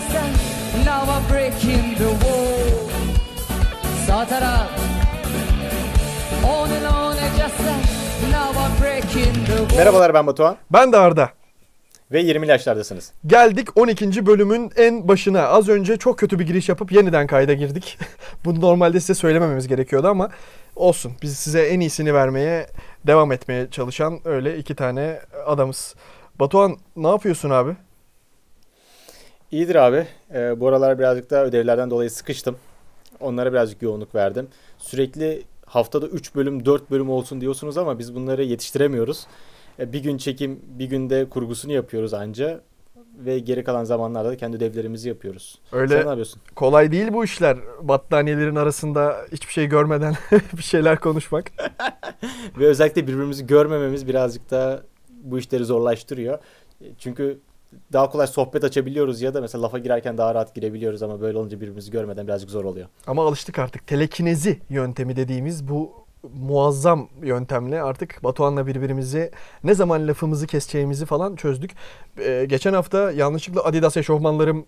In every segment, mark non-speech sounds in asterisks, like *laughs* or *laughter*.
said, now I'm breaking the wall. Sağ taraf. On and on and just said, now I'm breaking the wall. Merhabalar ben Batuhan Ben de Arda. ve 20 yaşlardasınız. Geldik 12. bölümün en başına. Az önce çok kötü bir giriş yapıp yeniden kayda girdik. *laughs* Bunu normalde size söylemememiz gerekiyordu ama olsun. Biz size en iyisini vermeye devam etmeye çalışan öyle iki tane adamız. Batuhan ne yapıyorsun abi? İyidir abi. Ee, bu aralar birazcık daha ödevlerden dolayı sıkıştım. Onlara birazcık yoğunluk verdim. Sürekli haftada 3 bölüm 4 bölüm olsun diyorsunuz ama biz bunları yetiştiremiyoruz. Ee, bir gün çekim bir günde kurgusunu yapıyoruz anca. Ve geri kalan zamanlarda da kendi ödevlerimizi yapıyoruz. Öyle Sen ne yapıyorsun? kolay değil bu işler. Battaniyelerin arasında hiçbir şey görmeden *laughs* bir şeyler konuşmak. *laughs* Ve özellikle birbirimizi görmememiz birazcık da bu işleri zorlaştırıyor. Çünkü daha kolay sohbet açabiliyoruz ya da mesela lafa girerken daha rahat girebiliyoruz ama böyle olunca birbirimizi görmeden birazcık zor oluyor. Ama alıştık artık. Telekinezi yöntemi dediğimiz bu muazzam yöntemle artık Batuhan'la birbirimizi ne zaman lafımızı keseceğimizi falan çözdük. Ee, geçen hafta yanlışlıkla Adidas eşofmanlarım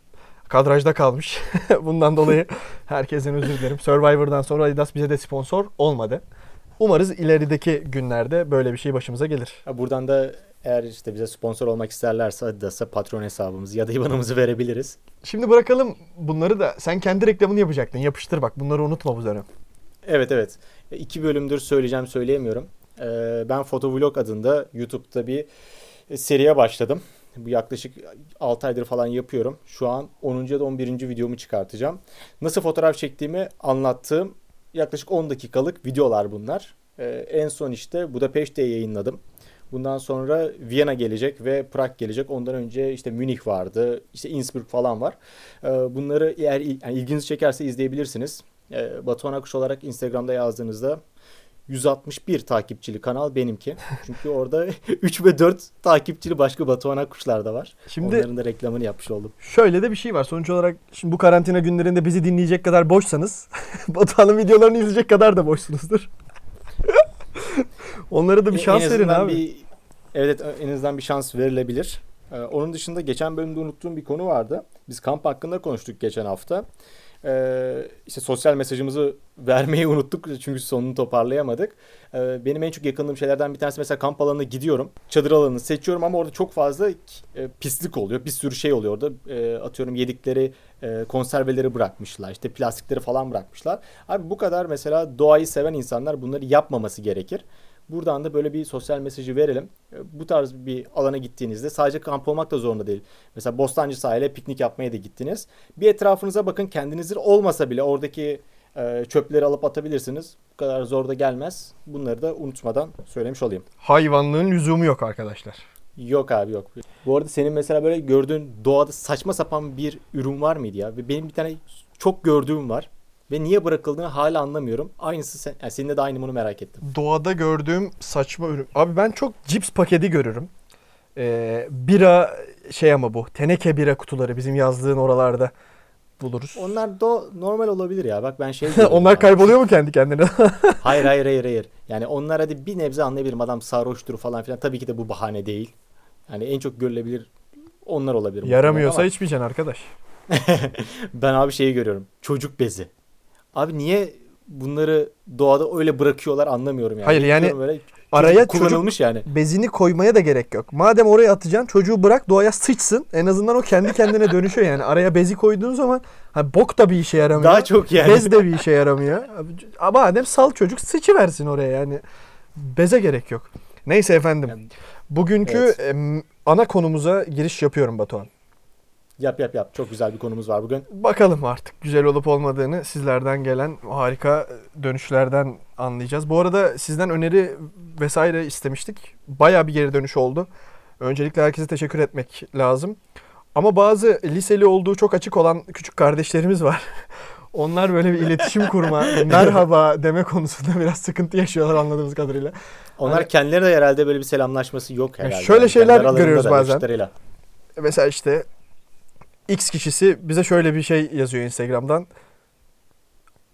kadrajda kalmış. *laughs* Bundan dolayı herkesten özür dilerim. Survivor'dan sonra Adidas bize de sponsor olmadı. Umarız ilerideki günlerde böyle bir şey başımıza gelir. Buradan da eğer işte bize sponsor olmak isterlerse Adidas'a patron hesabımızı ya da IBAN'ımızı verebiliriz. Şimdi bırakalım bunları da sen kendi reklamını yapacaktın. Yapıştır bak bunları unutma bu dönem. Evet evet. E, İki bölümdür söyleyeceğim söyleyemiyorum. Ee, Ben Fotovlog adında YouTube'da bir e, seriye başladım. Bu yaklaşık 6 aydır falan yapıyorum. Şu an 10. ya da 11. videomu çıkartacağım. Nasıl fotoğraf çektiğimi anlattığım yaklaşık 10 dakikalık videolar bunlar. Ee, En son işte Budapeşte'ye yayınladım. Bundan sonra Viyana gelecek ve Prag gelecek. Ondan önce işte Münih vardı, işte Innsbruck falan var. Ee, Bunları eğer yani ilginizi çekerse izleyebilirsiniz. Ee, Batuhan Akuş olarak Instagram'da yazdığınızda 161 takipçili kanal benimki. *laughs* Çünkü orada *laughs* 3 ve 4 takipçili başka Batuhan Akuşlar da var. Şimdi- Onların da reklamını yapmış oldum. Şöyle de bir şey var. Sonuç olarak şimdi bu karantina günlerinde bizi dinleyecek kadar boşsanız *laughs* Batuhan'ın videolarını izleyecek kadar da boşsunuzdur. *laughs* Onlara da bir şans en verin abi. Bir, evet en azından bir şans verilebilir. Ee, onun dışında geçen bölümde unuttuğum bir konu vardı. Biz kamp hakkında konuştuk geçen hafta. Ee, işte sosyal mesajımızı vermeyi unuttuk çünkü sonunu toparlayamadık. Ee, benim en çok yakındığım şeylerden bir tanesi mesela kamp alanına gidiyorum. Çadır alanını seçiyorum ama orada çok fazla e, pislik oluyor. Bir sürü şey oluyor orada. E, atıyorum yedikleri e, konserveleri bırakmışlar. işte plastikleri falan bırakmışlar. Abi bu kadar mesela doğayı seven insanlar bunları yapmaması gerekir. Buradan da böyle bir sosyal mesajı verelim. E, Bu tarz bir alana gittiğinizde sadece kamp olmak da zorunda değil. Mesela Bostancı sahile piknik yapmaya da gittiniz. Bir etrafınıza bakın kendinizin olmasa bile oradaki e, çöpleri alıp atabilirsiniz. Bu kadar zor da gelmez. Bunları da unutmadan söylemiş olayım. Hayvanlığın lüzumu yok arkadaşlar. Yok abi yok. Bu arada senin mesela böyle gördüğün doğada saçma sapan bir ürün var mıydı ya? Benim bir tane çok gördüğüm var. Ve niye bırakıldığını hala anlamıyorum. Aynısı sen, yani seninle de aynı bunu merak ettim. Doğada gördüğüm saçma ürün. Abi ben çok cips paketi görürüm. Ee, bira şey ama bu. Teneke bira kutuları bizim yazdığın oralarda buluruz. Onlar da normal olabilir ya. Bak ben şey *laughs* Onlar ya. kayboluyor mu kendi kendine? *laughs* Hayır hayır hayır hayır. Yani onlar hadi bir nebze anlayabilirim. Adam sarhoştur falan filan. Tabii ki de bu bahane değil. Yani en çok görülebilir onlar olabilir. Yaramıyorsa Ama içmeyeceksin arkadaş. *laughs* ben abi şeyi görüyorum. Çocuk bezi. Abi niye bunları doğada öyle bırakıyorlar anlamıyorum yani. Hayır, yani böyle, Araya çocuk çocuk kullanılmış yani. bezini koymaya da gerek yok. Madem oraya atacaksın çocuğu bırak doğaya sıçsın. En azından o kendi kendine dönüşüyor yani. Araya bezi koyduğun zaman ha, bok da bir işe yaramıyor. Daha çok yani. Bez de bir işe yaramıyor. Ama madem sal çocuk sıçıversin oraya yani. Beze gerek yok. Neyse efendim. Bugünkü Evet. ana konumuza giriş yapıyorum Batuhan. Yap yap yap. Çok güzel bir konumuz var bugün. Bakalım artık güzel olup olmadığını sizlerden gelen harika dönüşlerden anlayacağız. Bu arada sizden öneri vesaire istemiştik. Bayağı bir geri dönüş oldu. Öncelikle herkese teşekkür etmek lazım. Ama bazı liseli olduğu çok açık olan küçük kardeşlerimiz var. *laughs* Onlar böyle bir iletişim kurma, *laughs* merhaba deme konusunda biraz sıkıntı yaşıyorlar anladığımız kadarıyla. Onlar Hani- kendileri de herhalde böyle bir selamlaşması yok herhalde. şöyle Yani şeyler görüyoruz bazen. Mesela işte X kişisi bize şöyle bir şey yazıyor Instagram'dan.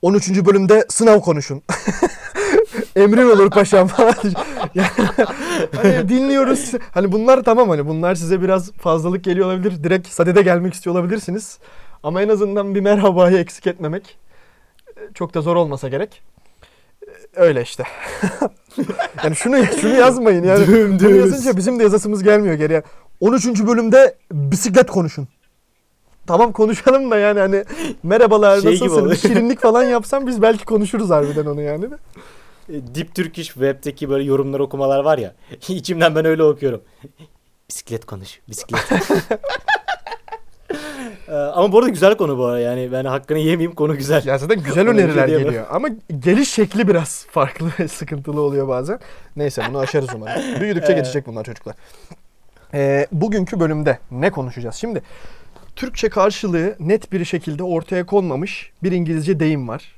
13. bölümde sınav konuşun. *laughs* Emrin olur paşam falan. *laughs* Yani hani dinliyoruz. Hani bunlar tamam hani bunlar size biraz fazlalık geliyor olabilir. Direkt sadede gelmek istiyor olabilirsiniz. Ama en azından bir merhabayı eksik etmemek e, çok da zor olmasa gerek. E, Öyle işte. *laughs* yani şunu şunu yazmayın yani. Bunu Dümdüz. yazınca bizim de yazasımız gelmiyor geriye. 13. bölümde bisiklet konuşun. Tamam konuşalım da yani hani merhabalar Şey nasılsınız? oluyor. Şirinlik falan *laughs* yapsam biz belki konuşuruz harbiden onu yani. de. E, Deep Turkish web'teki böyle yorumlar okumalar var ya. *laughs* İçimden ben öyle okuyorum. Bisiklet konuş. Bisiklet. Ee, *laughs* Ama bu arada güzel konu bu arada yani ben hakkını yemeyeyim konu güzel. Ya zaten güzel bir öneriler geliyor ama geliş şekli biraz farklı sıkıntılı oluyor bazen. Neyse bunu aşarız umarım. Büyüdükçe geçecek bunlar çocuklar. Ee, bugünkü bölümde ne konuşacağız? Şimdi Türkçe karşılığı net bir şekilde ortaya konmamış bir İngilizce deyim var.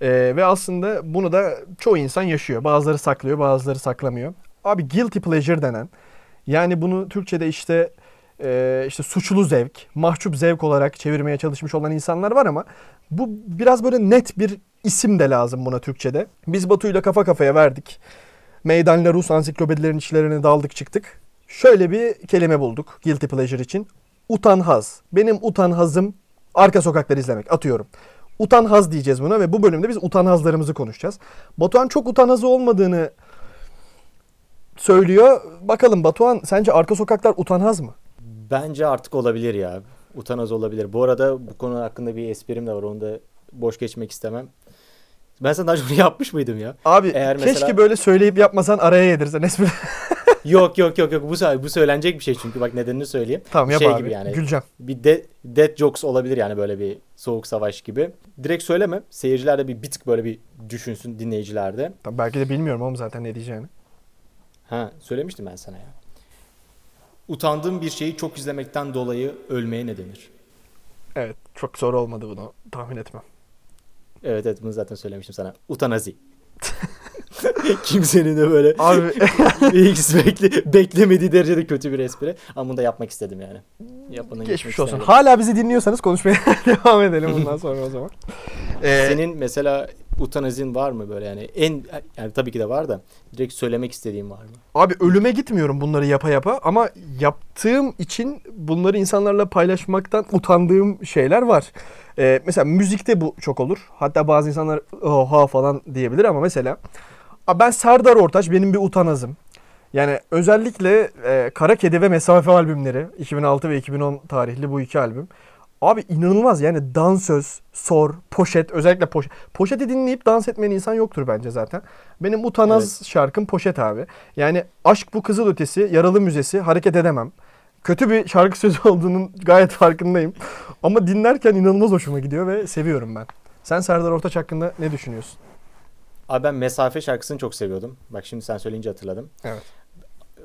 Ee, ve aslında bunu da çoğu insan yaşıyor. Bazıları saklıyor, bazıları saklamıyor. Abi guilty pleasure denen yani bunu Türkçe'de işte e, işte suçlu zevk, mahcup zevk olarak çevirmeye çalışmış olan insanlar var ama bu biraz böyle net bir isim de lazım buna Türkçe'de. Biz Batu'yla kafa kafaya verdik. Meydanla Rus ansiklopedilerin içlerine daldık çıktık. Şöyle bir kelime bulduk guilty pleasure için. Utanhaz. Benim utanhazım arka sokakları izlemek. Atıyorum. Utanhaz diyeceğiz buna ve bu bölümde biz utanhazlarımızı konuşacağız. Batuhan çok utanhazı olmadığını söylüyor. Bakalım Batuhan sence arka sokaklar utanhaz mı? Bence artık olabilir ya. Utanaz olabilir. Bu arada bu konu hakkında bir esprim de var. Onu da boş geçmek istemem. Ben sana daha önce yapmış mıydım ya? Abi Eğer keşke mesela- böyle söyleyip yapmasan araya yedirsen espri. *laughs* *laughs* yok yok yok yok. Bu, bu söylenecek bir şey çünkü bak nedenini söyleyeyim. tamam yap şey abi. gibi yani. Güleceğim. Bir de, dead jokes olabilir yani böyle bir soğuk savaş gibi. Direkt söyleme. Seyirciler de bir, bir tık böyle bir düşünsün dinleyiciler de. Tamam, belki de bilmiyorum oğlum zaten ne diyeceğini. Ha söylemiştim ben sana ya. Utandığım bir şeyi çok izlemekten dolayı ölmeye ne denir? Evet çok zor olmadı bunu tahmin etmem. Evet evet bunu zaten söylemiştim sana. Utanazi. *laughs* *laughs* Kimsenin de böyle Abi *laughs* hiç bekle, beklemediği derecede kötü bir espri. Ama bunu da yapmak istedim yani. Yapmadan geçmiş olsun. istemedim. Hala bizi dinliyorsanız konuşmaya *laughs* devam edelim bundan sonra o zaman. Ee, Senin mesela utanazin var mı böyle yani en yani tabii ki de var da direkt söylemek istediğin var mı? Abi ölüme gitmiyorum bunları yapa yapa ama yaptığım için bunları insanlarla paylaşmaktan utandığım şeyler var. Ee, mesela müzikte bu çok olur. Hatta bazı insanlar oha falan diyebilir ama mesela ben Serdar Ortaç benim bir utanazım. Yani özellikle e, Kara Kedi ve Mesafe albümleri 2006 ve 2010 tarihli bu iki albüm. Abi inanılmaz yani dansöz, sor, poşet özellikle poşet. Poşeti dinleyip dans etmeyen insan yoktur bence zaten. Benim utanaz şarkım poşet abi. Yani aşk bu kızıl ötesi, yaralı müzesi, hareket edemem. Kötü bir şarkı sözü *laughs* olduğunun gayet farkındayım. Ama dinlerken inanılmaz hoşuma gidiyor ve seviyorum ben. Sen Serdar Ortaç hakkında ne düşünüyorsun? Abi ben Mesafe şarkısını çok seviyordum. Bak şimdi sen söyleyince hatırladım. Evet.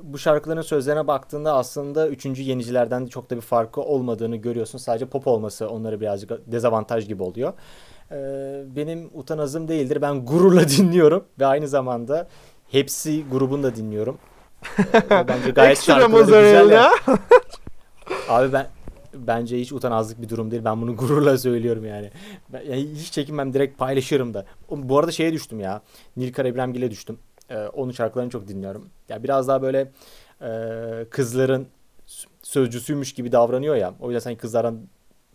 Bu şarkıların sözlerine baktığında aslında üçüncü yenicilerden çok da bir farkı olmadığını görüyorsun. Sadece pop olması onları birazcık dezavantaj gibi oluyor. Ee, benim utanazım değildir. Ben gururla *laughs* dinliyorum ve aynı zamanda hepsi grubunu da dinliyorum. Ee, bence gayet şarkıları güzel. ya. Abi ben bence hiç utanazlık bir durum değil. Ben bunu *laughs* gururla söylüyorum yani. Ben, yani hiç çekinmem direkt paylaşırım da. Bu arada şeye düştüm ya. Nilkar İbrahimgil'e düştüm. Ee, onun şarkılarını çok dinliyorum. Ya biraz daha böyle e, kızların sözcüsüymüş gibi davranıyor ya. O yüzden sanki kızlardan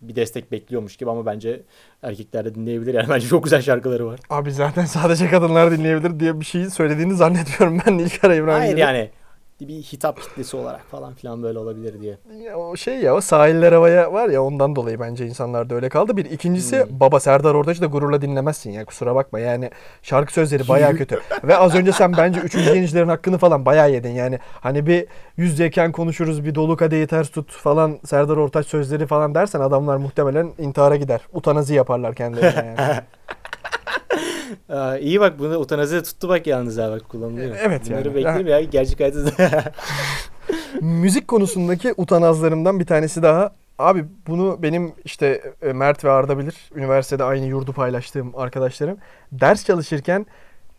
bir destek bekliyormuş gibi ama bence erkekler de dinleyebilir. Yani *laughs* bence çok güzel şarkıları var. Abi zaten sadece kadınlar dinleyebilir diye bir şey söylediğini zannediyorum ben Nilkar İbrahim'in. Hayır yani bir hitap kitlesi olarak falan filan böyle olabilir diye. Ya o şey ya o sahiller havaya var ya ondan dolayı bence insanlar da öyle kaldı. Bir ikincisi Hmm. baba Serdar Ortaç'ı da gururla dinlemezsin ya kusura bakma yani şarkı sözleri baya kötü. *laughs* Ve az önce sen bence üçüncü yenicilerin hakkını falan baya yedin yani. Hani bir yüzdeyken konuşuruz bir dolu kadehi ters tut falan Serdar Ortaç sözleri falan dersen adamlar muhtemelen intihara gider. Utanazı yaparlar kendilerine yani. *laughs* Aa, iyi bak bunu utanazi tuttu bak yalnız ha bak kullanılıyor. Evet Bunları yani. bekleyeyim ya gerçek hayatta. *laughs* Müzik konusundaki utanazlarımdan bir tanesi daha. Abi bunu benim işte e, Mert ve Arda bilir. Üniversitede aynı yurdu paylaştığım arkadaşlarım. Ders çalışırken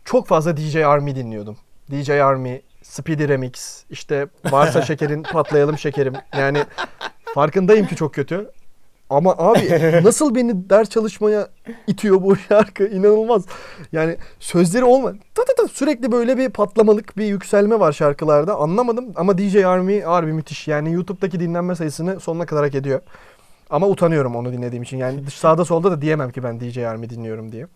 çok fazla DJ Army dinliyordum. DJ Army, Speedy Remix, işte varsa *laughs* şekerin patlayalım şekerim. Yani farkındayım ki çok kötü. Ama abi *laughs* nasıl beni ders çalışmaya itiyor bu şarkı inanılmaz. Yani sözleri olma. Ta ta ta sürekli böyle bir patlamalık bir yükselme var şarkılarda. Anlamadım ama DJ Army harbi müthiş. Yani YouTube'daki dinlenme sayısını sonuna kadar hak ediyor. Ama utanıyorum onu dinlediğim için. Yani sağda solda da diyemem ki ben DJ Army dinliyorum diye.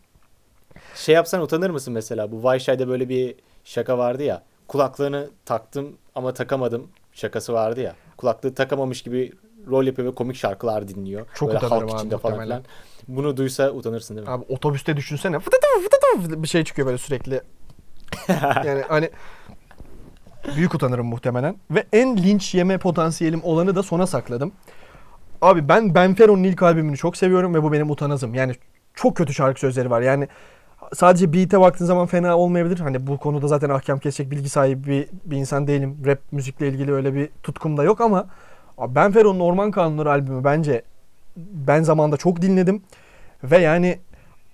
Şey yapsan utanır mısın mesela? Bu Vayşay'da böyle bir şaka vardı ya. Kulaklığını taktım ama takamadım şakası vardı ya. Kulaklığı takamamış gibi rol yapıyor ve komik şarkılar dinliyor. Çok böyle utanırım halk abi içinde falan muhtemelen. filan. Bunu duysa utanırsın değil mi? Abi otobüste düşünsene. Fıtıtı fıtıtı bir şey çıkıyor böyle sürekli. *laughs* Yani hani büyük utanırım muhtemelen. Ve en linç yeme potansiyelim olanı da sona sakladım. Abi ben Benfero'nun ilk albümünü çok seviyorum ve bu benim utanazım. Yani çok kötü şarkı sözleri var. Yani sadece beat'e baktığın zaman fena olmayabilir. Hani bu konuda zaten ahkam kesecek bilgi sahibi bir, bir insan değilim. Rap müzikle ilgili öyle bir tutkum da yok ama abi Benfero'nun Orman Kanunları albümü bence ben zamanda çok dinledim. Ve yani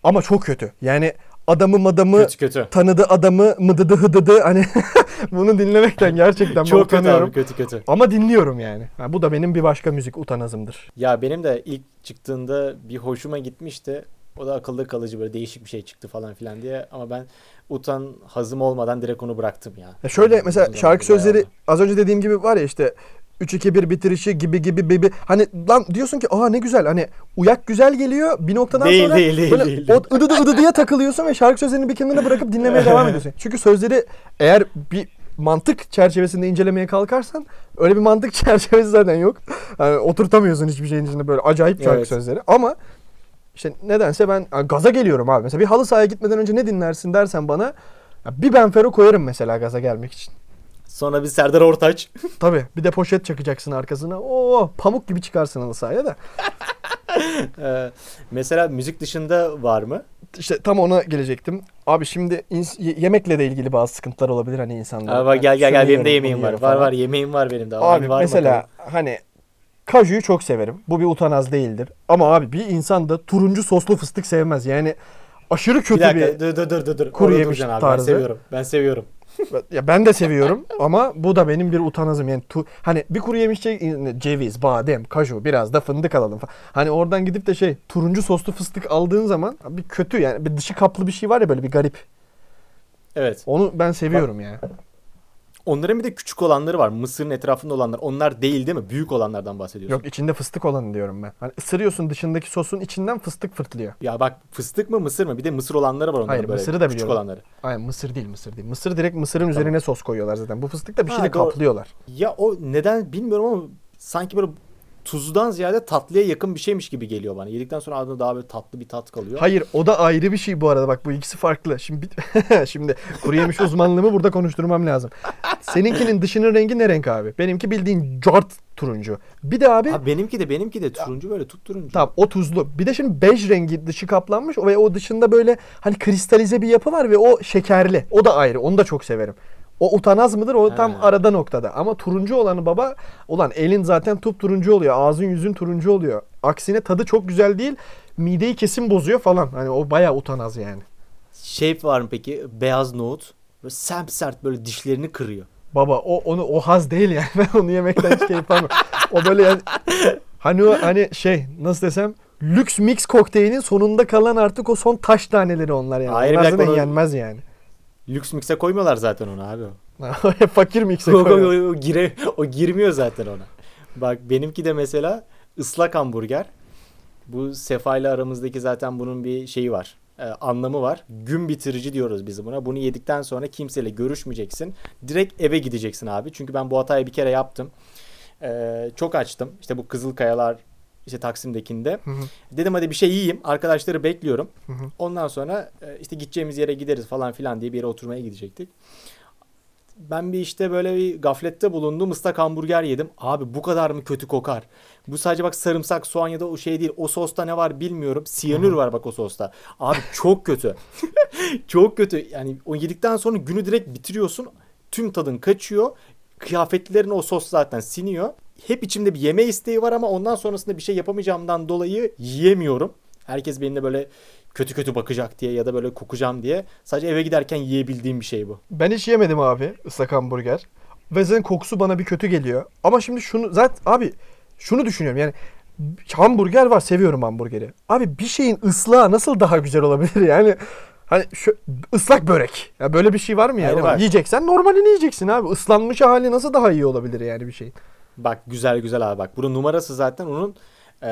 ama çok kötü. Yani adamı madamı Kötü kötü. tanıdı adamı mıdıdı hıdıdı hani *laughs* bunu dinlemekten gerçekten ben Çok kötü utanıyorum. abi kötü kötü. Ama dinliyorum yani. Ha, bu da benim bir başka müzik utanazımdır. Ya benim de ilk çıktığında bir hoşuma gitmişti. O da akılda kalıcı böyle değişik bir şey çıktı falan filan diye. Ama ben utan hazım olmadan direkt onu bıraktım ya. Ya şöyle mesela şarkı sözleri az önce dediğim gibi var ya işte 3-2-1 bitirişi gibi gibi gibi. Hani lan diyorsun ki aa ne güzel hani uyak güzel geliyor bir noktadan Değil, sonra değil, değil, böyle değil. o ıdıdı ıdıdıya takılıyorsun ve şarkı sözlerini bir kenara bırakıp dinlemeye devam ediyorsun. Çünkü sözleri eğer bir mantık çerçevesinde incelemeye kalkarsan öyle bir mantık *laughs* çerçevesi zaten yok. Yani oturtamıyorsun hiçbir şeyin içinde böyle acayip şarkı Evet. sözleri. Ama işte nedense ben gaza geliyorum abi. Mesela bir halı sahaya gitmeden önce ne dinlersin dersen bana bir Benfero koyarım mesela gaza gelmek için. Sonra bir Serdar Ortaç. *laughs* Tabii bir de poşet çakacaksın arkasına. Oo pamuk gibi çıkarsın halı sahaya da. *laughs* Ee, mesela müzik dışında var mı? İşte tam ona gelecektim. Abi şimdi yemekle de ilgili bazı sıkıntılar olabilir hani insanlar. Bak, gel gel gel benim de yemeğim var. Var var yemeğim var benim de. Abi Hadi var mesela bakalım. hani kajuyu çok severim. Bu bir utanaz değildir. Ama abi bir insan da turuncu soslu fıstık sevmez. Yani aşırı kötü bir bir, dakika dur dur dur dur. dur. kuru Orada yemiş abi. tarzı. Ben seviyorum. Ben seviyorum. Ya ben de seviyorum ama bu da benim bir utanazım. Yani tu, hani bir kuru yemiş şey, ceviz, badem, kaju, biraz da fındık alalım falan. Hani oradan gidip de şey turuncu soslu fıstık aldığın zaman bir kötü yani bir dışı kaplı bir şey var ya böyle bir garip. Evet. Onu ben seviyorum yani. Onların bir de küçük olanları var. Mısırın etrafında olanlar. Onlar değil değil mi? Büyük olanlardan bahsediyorsun. Yok içinde fıstık olanı diyorum ben. Hani ısırıyorsun dışındaki sosun içinden fıstık fırtlıyor. Ya bak fıstık mı mısır mı? Bir de mısır olanları var onların Hayır, böyle. mısırı da küçük biliyorum. olanları. Aynen mısır değil mısır değil. Mısır direkt mısırın üzerine sos koyuyorlar zaten. Bu fıstık da bir Ha, şeyle doğru. kaplıyorlar. Ya o neden bilmiyorum ama sanki böyle tuzludan ziyade tatlıya yakın bir şeymiş gibi geliyor bana. Yedikten sonra ağzında daha böyle tatlı bir tat kalıyor. Hayır o da ayrı bir şey bu arada bak bu ikisi farklı. Şimdi *laughs* şimdi kuru yemiş uzmanlığımı burada konuşturmam lazım. Seninkinin dışının rengi ne renk abi? Benimki bildiğin cart turuncu. Bir de abi Ha, benimki de benimki de turuncu böyle tut turuncu. tamam o tuzlu. Bir de şimdi bej rengi dışı kaplanmış ve o dışında böyle hani kristalize bir yapı var ve o şekerli. O da ayrı. Onu da çok severim. O utanaz mıdır? O tam arada noktada. Ama turuncu olanı baba ulan elin zaten tup turuncu oluyor. Ağzın yüzün turuncu oluyor. Aksine tadı çok güzel değil. Mideyi kesin bozuyor falan. Hani o bayağı utanaz yani. Shape var mı peki? Beyaz nohut. Böyle sert sert böyle dişlerini kırıyor. Baba o onu o haz değil yani. *laughs* Ben onu yemekten hiç keyif almam. O böyle yani hani o hani şey nasıl desem lüks mix kokteylin sonunda kalan artık o son taş taneleri onlar yani. Hayır, onlar yenmez yani. Lüks mikse koymuyorlar zaten onu abi. *laughs* Fakir mix'e o, o, koyuyor. o gire, o girmiyor zaten ona. Bak benimki de mesela ıslak hamburger. Bu Sefa ile aramızdaki zaten bunun bir şeyi var. e, anlamı var. Gün bitirici diyoruz biz buna. Bunu yedikten sonra kimseyle görüşmeyeceksin. Direkt eve gideceksin abi. Çünkü ben bu hatayı bir kere yaptım. E, çok açtım. İşte bu Kızılkayalar işte Taksim'dekinde. Hı hı. Dedim hadi bir şey yiyeyim. Arkadaşları bekliyorum. Hı hı. Ondan sonra e, işte gideceğimiz yere gideriz falan filan diye bir yere oturmaya gidecektik. Ben bir işte böyle bir gaflette bulundum. ıslak hamburger yedim. Abi bu kadar mı kötü kokar? Bu sadece bak sarımsak, soğan ya da o şey değil. O sosta ne var bilmiyorum. Siyanür var bak o sosta. Abi çok kötü. *laughs* çok kötü. Yani o yedikten sonra günü direkt bitiriyorsun. Tüm tadın kaçıyor. Kıyafetlerin o sos zaten siniyor. Hep içimde bir yeme isteği var ama ondan sonrasında bir şey yapamayacağımdan dolayı yiyemiyorum. Herkes benimle böyle kötü kötü bakacak diye ya da böyle kokacağım diye. Sadece eve giderken yiyebildiğim bir şey bu. Ben hiç yemedim abi ıslak hamburger. Ve zaten kokusu bana bir kötü geliyor. Ama şimdi şunu zaten abi şunu düşünüyorum yani hamburger var seviyorum hamburgeri. Abi bir şeyin ıslağı nasıl daha güzel olabilir *laughs* yani? Hani şu ıslak börek. Ya böyle bir şey var mı yani? Hayır, var. Yiyeceksen normalini yiyeceksin abi. Islanmış hali nasıl daha iyi olabilir yani bir şey? Bak güzel güzel abi bak. Bunun numarası zaten onun e,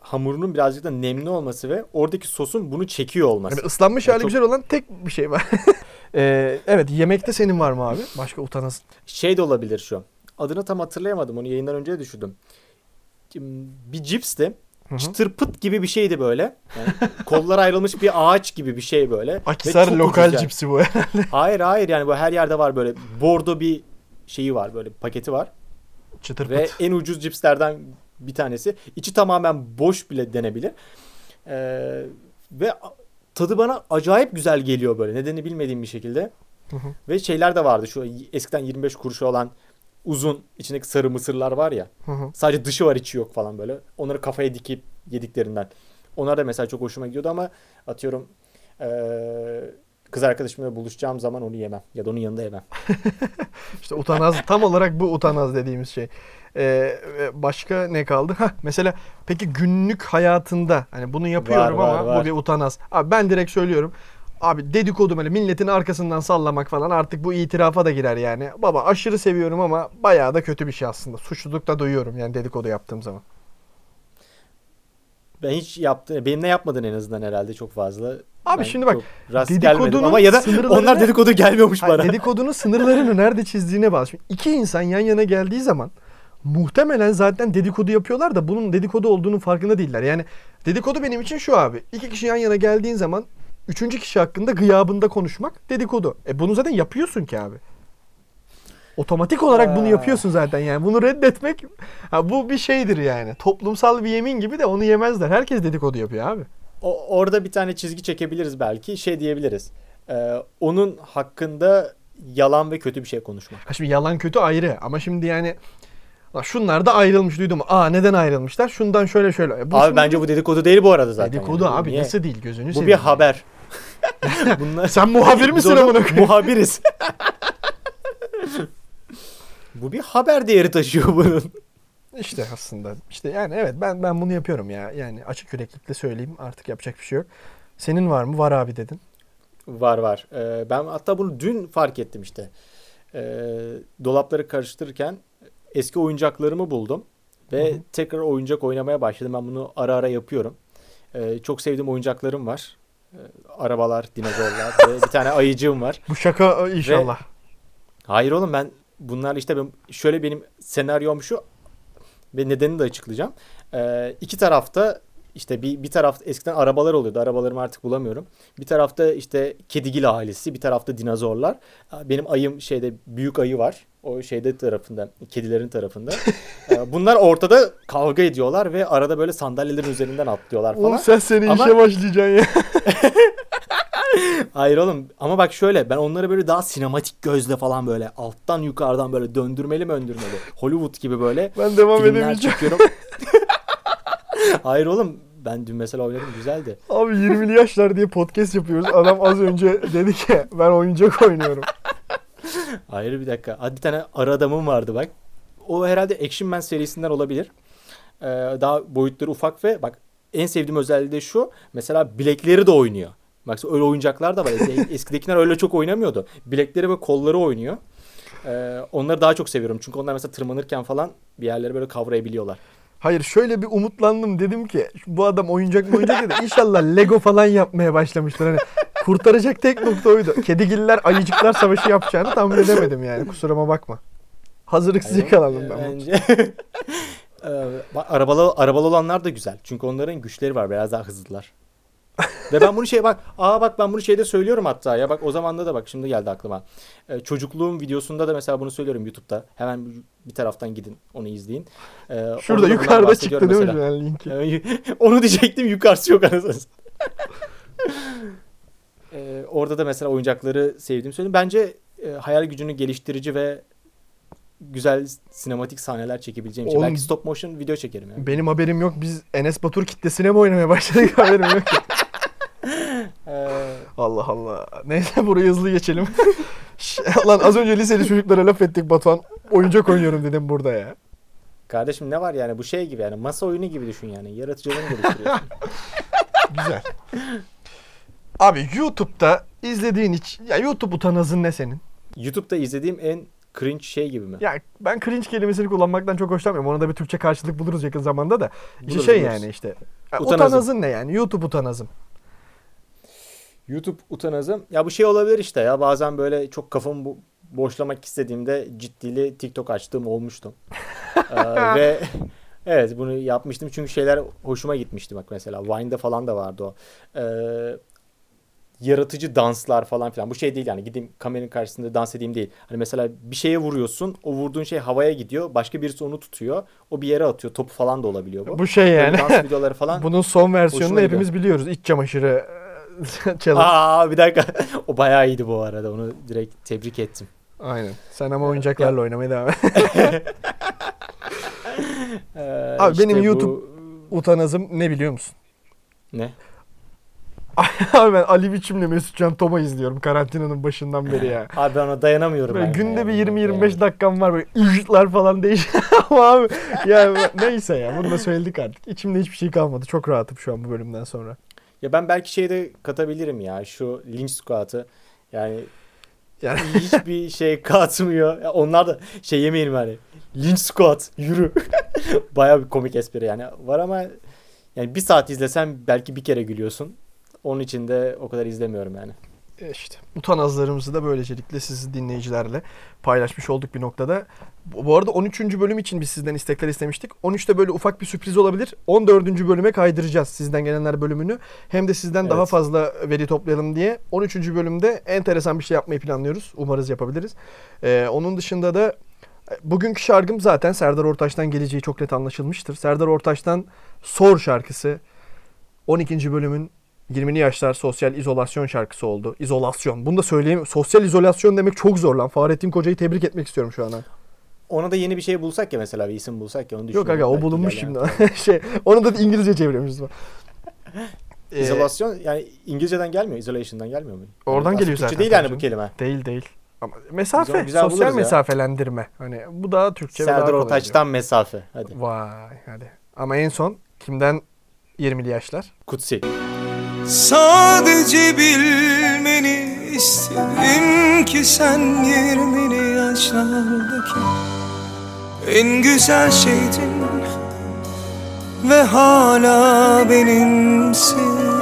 hamurunun birazcık da nemli olması ve oradaki sosun bunu çekiyor olması. Yani ıslanmış Ya hali çok- güzel olan tek bir şey var. Ee, *laughs* evet yemekte senin var mı abi? Başka utanasın. Şey de olabilir şu. Adını tam hatırlayamadım. Onu yayından önce de düşündüm. Kim- Bir cipsti. hı. Çıtır pıt gibi bir şeydi böyle. Yani *laughs* kollar ayrılmış bir ağaç gibi bir şey böyle. Akisar lokal ucuz yani. cipsi bu. Hayır hayır yani bu her yerde var böyle. Bordo bir şeyi var böyle paketi var. Çıtır Ve pıt. en ucuz cipslerden bir tanesi. İçi tamamen boş bile denebilir. Ee, ve tadı bana acayip güzel geliyor böyle. Nedenini bilmediğim bir şekilde. Hı hı. Ve şeyler de vardı şu eskiden 25 kuruşu olan uzun içindeki sarı mısırlar var ya. Hı hı. Sadece dışı var içi yok falan böyle. Onları kafaya dikip yediklerinden. Onlar da mesela çok hoşuma gidiyordu ama atıyorum eee, kız arkadaşımla buluşacağım zaman onu yemem. Ya da onun yanında yemem. *laughs* İşte utanaz tam olarak bu utanaz dediğimiz şey. Ee, başka ne kaldı? Hah, mesela peki günlük hayatında hani bunu yapıyorum Var, var, ama var. bu bir utanaz. Abi ben direkt söylüyorum. Abi dedikodu böyle milletin arkasından sallamak falan artık bu itirafa da girer yani. Baba aşırı seviyorum ama bayağı da kötü bir şey aslında. Suçluluk da duyuyorum yani dedikodu yaptığım zaman. Ben hiç yaptı, benim ne yapmadın en azından herhalde çok fazla. Abi Ben şimdi bak, rast dedikodunun ama ya da sınırlarını- onlar dedikodu gelmiyormuş Hayır, bana. *laughs* dedikodunun sınırlarını nerede çizdiğine bağlı. Şimdi iki insan yan yana geldiği zaman muhtemelen zaten dedikodu yapıyorlar da bunun dedikodu olduğunun farkında değiller. Yani dedikodu benim için şu abi. İki kişi yan yana geldiğin zaman üçüncü kişi hakkında gıyabında konuşmak dedikodu. E bunu zaten yapıyorsun ki abi. Otomatik olarak bunu Ha. yapıyorsun zaten yani. Bunu reddetmek ha, bu bir şeydir yani. Toplumsal bir yemin gibi de onu yemezler. Herkes dedikodu yapıyor abi. O, orada bir tane çizgi çekebiliriz belki. Şey diyebiliriz. Eee, onun hakkında yalan ve kötü bir şey konuşmak. Ha şimdi yalan kötü ayrı ama şimdi yani "Lan şunlar da ayrılmış duydum. Aa neden ayrılmışlar? Şundan şöyle şöyle. Bu abi şimdi bence bu dedikodu değil bu arada zaten. dedikodu yani. Abi niye? nasıl değil gözünü Bu bir haber. *laughs* Bunlar Sen muhabir misin amına koyayım? Muhabiriz. *laughs* Bu bir haber değeri taşıyor bunun. İşte aslında. İşte yani evet ben ben bunu yapıyorum ya. Yani açık yüreklilikle söyleyeyim artık yapacak bir şey yok. Senin var mı? Var abi dedin. Var var. Ee, ben hatta bunu dün fark ettim işte. Ee, dolapları karıştırırken eski oyuncaklarımı buldum. Ve Hı hı. tekrar oyuncak oynamaya başladım. Ben bunu ara ara yapıyorum. Ee, çok sevdiğim oyuncaklarım var. Ee, arabalar, dinozorlar ve bir tane ayıcığım var. Bu şaka inşallah. Hayır oğlum ben bunlar işte ben, şöyle benim senaryom şu ve nedenini de açıklayacağım. Ee, iki tarafta işte bir, bir tarafta eskiden arabalar oluyordu. Arabalarımı artık bulamıyorum. Bir tarafta işte kedigil ailesi, bir tarafta dinozorlar. Benim ayım şeyde büyük ayı var. O şeyde tarafında, kedilerin tarafında. *laughs* Bunlar ortada kavga ediyorlar ve arada böyle sandalyelerin üzerinden atlıyorlar falan. Oğlum sen seni Ama- işe başlayacaksın ya. *laughs* *laughs* Hayır oğlum ama bak şöyle ben onları böyle daha sinematik gözle falan böyle alttan yukarıdan böyle döndürmeli möndürmeli. Hollywood gibi böyle *laughs* Ben devam edemeyeceğim. *laughs* Hayır oğlum ben dün mesela oynadım güzeldi. Abi 20'li yaşlar diye podcast yapıyoruz. Adam az önce dedi ki ben oyuncak oynuyorum. Hayır bir dakika. Hadi bir tane ara adamım vardı bak. O herhalde Action Man serisinden olabilir. Ee, daha boyutları ufak ve bak en sevdiğim özelliği de şu. Mesela bilekleri de oynuyor. Bak öyle oyuncaklar da var. Es- Eskidekiler öyle çok oynamıyordu. Bilekleri ve kolları oynuyor. Ee, onları daha çok seviyorum. Çünkü onlar mesela tırmanırken falan bir yerleri böyle kavrayabiliyorlar. Hayır şöyle bir umutlandım dedim ki bu adam oyuncak mı oyuncak dedi. *laughs* İnşallah Lego falan yapmaya başlamıştır. Hani kurtaracak tek nokta oydu. Kedigiller ayıcıklar savaşı yapacağını tahmin edemedim yani kusuruma bakma. Hazırlıksız Hayır, yakalandım ben. Bence *laughs* Ee, arabalı arabalı olanlar da güzel. Çünkü onların güçleri var. Biraz daha hızlılar. Ve ben bunu şey bak, aa bak ben bunu şeyde söylüyorum hatta ya bak o zamanda da bak şimdi geldi aklıma. Ee, çocukluğum videosunda da mesela bunu söylüyorum YouTube'da. Hemen bir- taraftan gidin onu izleyin. Ee, Şurada yukarıda çıktı değil mi an linki? Ee, *laughs* onu diyecektim yukarısı yok anasını. *laughs* Ee, orada da mesela oyuncakları sevdiğimi söyledim. Bence e, hayal gücünü geliştirici ve güzel sinematik sahneler çekebileceğim için. Oğlum- Belki stop motion video çekerim yani. Benim haberim yok. Biz Enes Batur kitlesine mi oynamaya başladık *laughs* haberim yok. Allah Allah. Neyse burayı hızlı geçelim. *laughs* Lan az önce liseli çocuklara laf ettik Batuhan. Oyuncak oynuyorum dedim burada ya. Kardeşim ne var yani bu şey gibi yani masa oyunu gibi düşün yani. Yaratıcılığını geliştiriyorsun. *laughs* Güzel. Abi YouTube'da izlediğin hiç... Ya YouTube utanazın ne senin? YouTube'da izlediğim en cringe şey gibi mi? Ya ben cringe kelimesini kullanmaktan çok hoşlanmıyorum. Ona da bir Türkçe karşılık buluruz yakın zamanda da. İşte Buluruz, şey buluruz. yani işte. Utanazım. utanazın ne yani? YouTube utanazım. YouTube utanazım. Ya bu şey olabilir işte ya bazen böyle çok kafamı bo- boşlamak istediğimde ciddili TikTok açtığım olmuştu. *laughs* Ee, ve *laughs* evet bunu yapmıştım çünkü şeyler hoşuma gitmişti bak mesela Vine'da falan da vardı o. Ee, yaratıcı danslar falan filan. Bu şey değil yani gideyim kameranın karşısında dans edeyim değil. Hani mesela bir şeye vuruyorsun. O vurduğun şey havaya gidiyor. Başka birisi onu tutuyor. O bir yere atıyor. Topu falan da olabiliyor bu. Bu şey Böyle yani. dans videoları falan. *laughs* Bunun son versiyonunu gidiyor. hepimiz biliyoruz. İç çamaşırı *laughs* challenge. Aa bir dakika. *laughs* o bayağı iyiydi bu arada. Onu direkt tebrik ettim. Aynen. Sen ama oyuncaklarla oynamaya devam et. *laughs* Ee, Abi işte benim bu- YouTube- Utanazım ne biliyor musun? ne? Abi ben Ali Biçim'le Mesut Can Tom'a izliyorum karantinanın başından beri ya. Abi ben ona dayanamıyorum. Böyle ben günde bir Yani. 20-25 dakikam var böyle ücretler falan değişiyor. Ama abi ya neyse ya bunu da söyledik artık. İçimde hiçbir şey kalmadı. Çok rahatım şu an bu bölümden sonra. Ya ben belki şey de katabilirim ya. Şu linç squat'ı. Yani Yani *laughs* hiçbir şey katmıyor. Ya onlar da şey yemeyelim hani. Linç squat yürü. *laughs* Bayağı bir komik espri yani. Var ama yani bir saat izlesen belki bir kere gülüyorsun. Onun için de o kadar izlemiyorum yani. E işte utanazlarımızı da böylecelikle siz dinleyicilerle paylaşmış olduk bir noktada. Bu arada 13. bölüm için biz sizden istekler istemiştik. 13'te böyle ufak bir sürpriz olabilir. 14. bölüme kaydıracağız sizden gelenler bölümünü. Hem de sizden daha Evet. fazla veri toplayalım diye. 13. bölümde enteresan bir şey yapmayı planlıyoruz. Umarız yapabiliriz. Ee, onun dışında da e, bugünkü şarkım zaten Serdar Ortaç'tan geleceği çok net anlaşılmıştır. Serdar Ortaç'tan Sor şarkısı 12. bölümün 20'li yaşlar sosyal izolasyon şarkısı oldu. İzolasyon. Bunu da söyleyeyim. Sosyal izolasyon demek çok zor lan. Fahrettin Koca'yı tebrik etmek istiyorum şu an. ha. Ona da yeni bir şey bulsak ya mesela bir isim bulsak ya onu Yok düşünüyorum. aga o bulunmuş şimdi. *laughs* şey, onu da İngilizce çevirmişiz. Ee, *laughs* İzolasyon yani İngilizceden gelmiyor, isolation'dan gelmiyor mu? Oradan Aslında geliyor Türkçe zaten değil yani bu kelime. Değil değil. Ama mesafe, Güzel- güzel sosyal buluruz ya. mesafelendirme. Hani bu daha Türkçe daha Serdar kolay Ortaç'tan mesafe. Hadi. oluyor. Vay hadi. Ama en son kimden 20'li yaşlar? Kutsi. Sadece bilmeni istedim ki sen yirmini yaşlardaki en güzel şeydin ve hala benimsin.